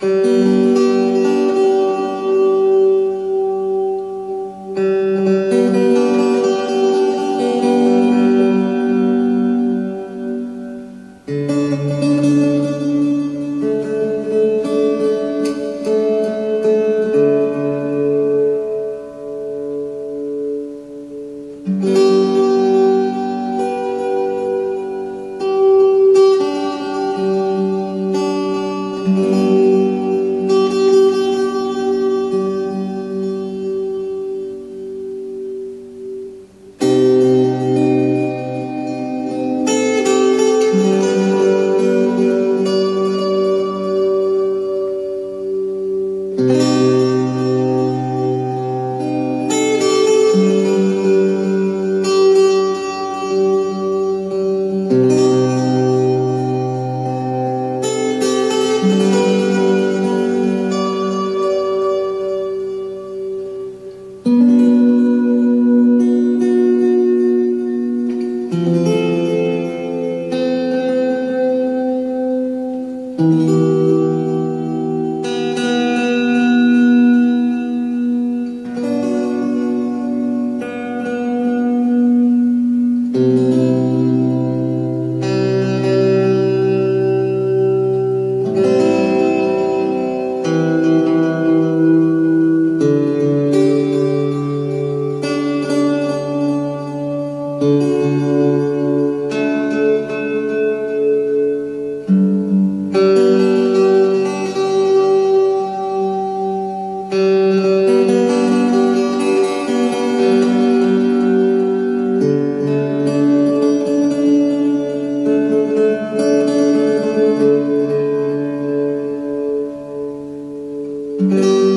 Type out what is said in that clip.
Música Música